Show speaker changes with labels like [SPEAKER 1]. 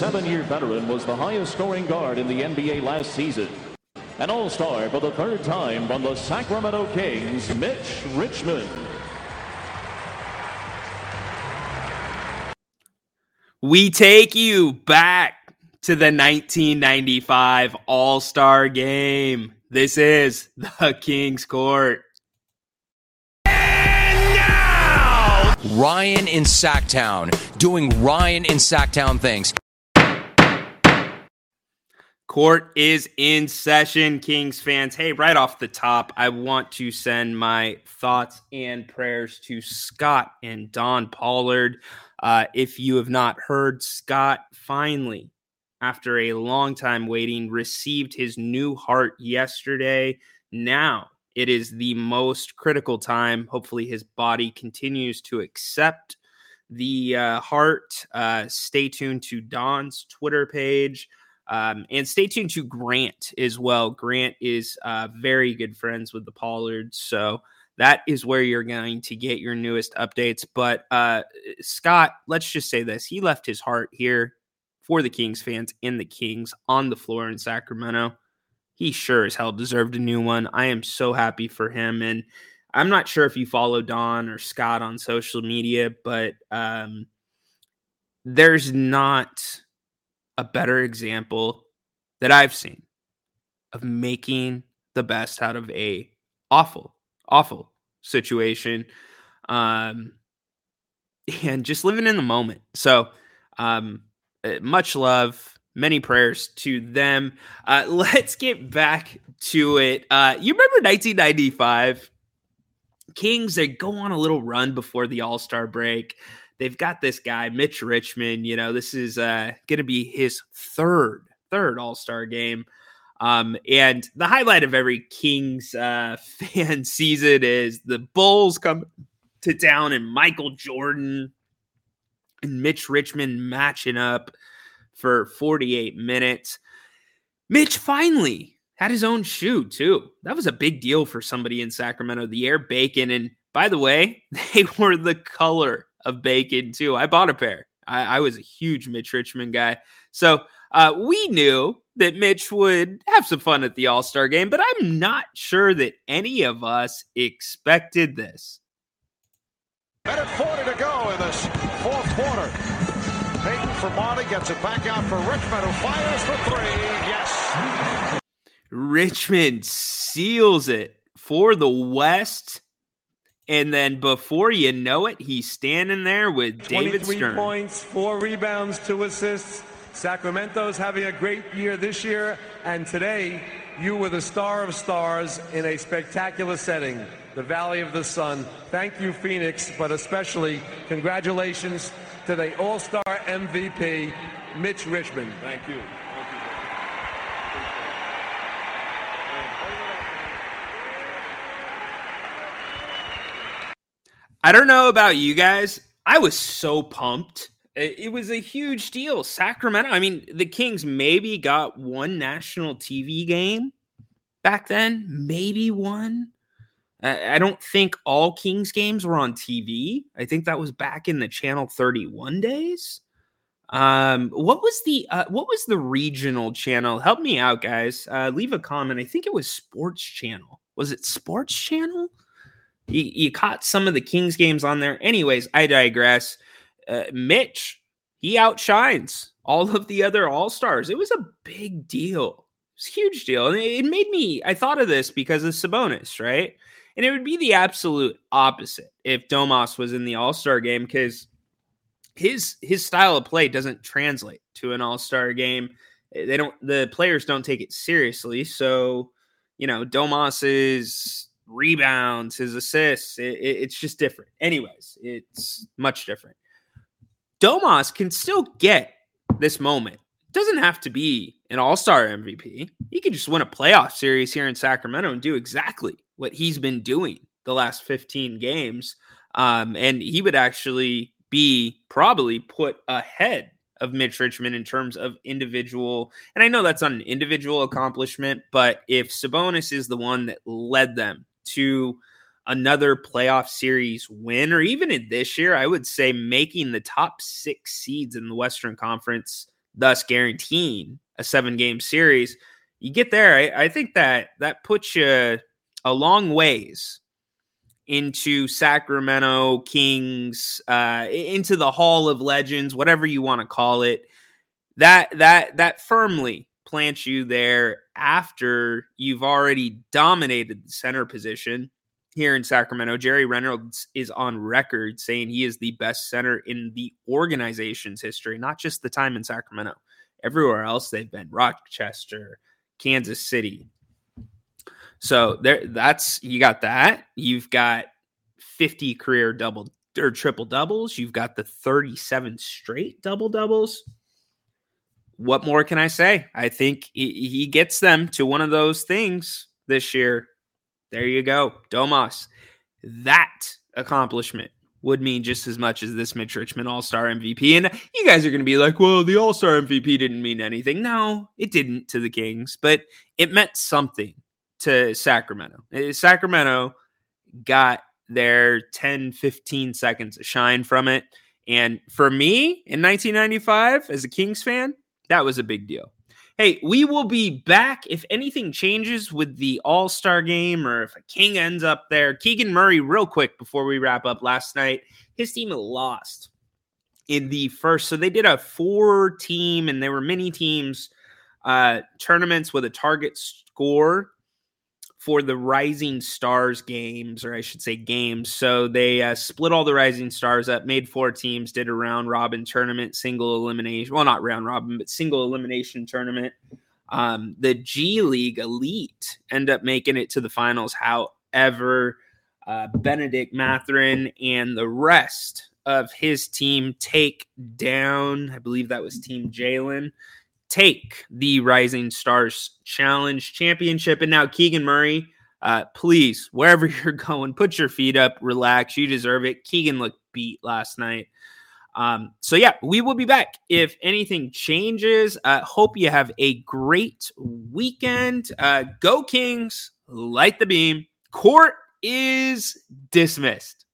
[SPEAKER 1] Seven-year veteran was the highest scoring guard in the NBA last season. An all-star for the third time from the Sacramento Kings, Mitch Richmond.
[SPEAKER 2] We take you back to the 1995 All Star game. This is the King's Court.
[SPEAKER 3] Ryan in Sactown doing Ryan in Sactown things.
[SPEAKER 2] Court is in session, Kings fans. Hey, right off the top, I want to send my thoughts and prayers to Scot and Dawn Pollard. Uh, if you have not heard, Scot finally, after a long time waiting, received his new heart yesterday. Now it is the most critical time. Hopefully, his body continues to accept the uh, heart. Uh, stay tuned to Dawn's Twitter page. Um, and stay tuned to Grant as well. Grant is uh, very good friends with the Pollards. So that is where you're going to get your newest updates. But uh, Scot, let's just say this he left his heart here for the Kings fans in the Kings on the floor in Sacramento. He sure as hell deserved a new one. I am so happy for him. And I'm not sure if you follow Dawn or Scot on social media, but um, there's not a better example that I've seen of making the best out of a awful, awful situation. Um, and just living in the moment. So, um, uh, much love, many prayers to them. Uh, let's get back to it. Uh, you remember 1995? Kings, they go on a little run before the All Star break they've got this guy, Mitch Richmond. You know, this is uh, going to be his third, third All Star game. Um, and the highlight of every Kings uh, fan season is the Bulls come to town and Michael Jordan and Mitch Richmond matching up for 48 minutes. Mitch finally had his own shoe, too. That was a big deal for somebody in Sacramento. The Air Bakin'. And by the way, they were the color of bacon too. I bought a pair. I, I was a huge Mitch Richmond guy. So uh, we knew that Mitch would have some fun at the All Star game, but I'm not sure that any of us expected this.
[SPEAKER 4] Minute 40 to go in this fourth quarter. Payton for Monty gets it back out for Richmond, who fires for three. Yes.
[SPEAKER 2] Richmond seals it for the West and then before you know it, he's standing there with David Stern.
[SPEAKER 5] points, four rebounds, two assists. Sacramento's having a great year this year, and today you were the star of stars in a spectacular setting, the Valley of the Sun. Thank you, Phoenix, but especially congratulations to the All-Star MVP, Mitch Richmond.
[SPEAKER 4] Thank you.
[SPEAKER 2] I don't know about you guys. I was so pumped. It was a huge deal. Sacramento. I mean, the Kings maybe got one national TV game back then, maybe one. I don't think all Kings games were on TV. I think that was back in the Channel 31 days. Um, what was the uh, what was the regional channel? Help me out, guys. Uh, leave a comment. I think it was Sports Channel. Was it Sports Channel? You, you caught some of the Kings games on there. Anyways, I digress. Uh, Mitch, he outshines all of the other All Stars. It was a big deal. It's a huge deal. And it made me, I thought of this because of Sabonis, right? And it would be the absolute opposite if Domas was in the All Star game because his his style of play doesn't translate to an All Star game. They don't the players don't take it seriously. So, you know, Domas is rebounds, his assists. It, it, it's just different. Anyways, it's much different. Domas can still get this moment. Doesn't have to be an all star MVP. He could just win a playoff series here in Sacramento and do exactly what he's been doing the last 15 games. Um, and he would actually be probably put ahead of Mitch Richmond in terms of individual. And I know that's not an individual accomplishment, but if Sabonis is the one that led them to another playoff series win, or even in this year, I would say making the top six seeds in the Western Conference thus guaranteeing a seven game series. You get there, I, I think that that puts you a long ways into Sacramento Kings, uh, into the Hall of Legends, whatever you want to call it. That that that firmly plants you there after you've already dominated the center position here in Sacramento. Jerry Reynolds is on record saying he is the best center in the organization's history, not just the time in Sacramento. Everywhere else they've been Rochester, Kansas City. So there that's you got that. You've got 50 career double or triple doubles. You've got the 37 straight double doubles. What more can I say? I think he, he gets them to one of those things this year there you go. Domas. That accomplishment would mean just as much as this Mitch Richmond All Star MVP. And you guys are going to be like, well, the All Star MVP didn't mean anything. No, it didn't to the Kings, but it meant something to Sacramento. Eh, Sacramento got their 10, 15 seconds of shine from it. And for me in 1995, as a Kings fan, that was a big deal. Hey, we will be back if anything changes with the All Star game or if a King ends up there. Keegan Murray, real quick before we wrap up last night, his team lost in the first. So they did a four team and there were mini teams uh, tournaments with a target score for the Rising Stars games, or I should say games. So they uh, split all the Rising Stars up, made four teams, did a round robin tournament, single elimination. Well, not round robin, but single elimination tournament. Um, the G League Elite end up making it to the finals. However, uh, Bennedict Mathurin and the rest of his team take down, I believe that was Team Jalen take the Rising Stars Challenge Championship. And now, Keegan Murray, uh, please, wherever you're going, put your feet up, relax. You deserve it. Keegan looked beat last night. Um, so yeah, we will be back if anything changes. Uh, hope you have a great weekend. Uh, go Kings, light the beam. Court is dismissed.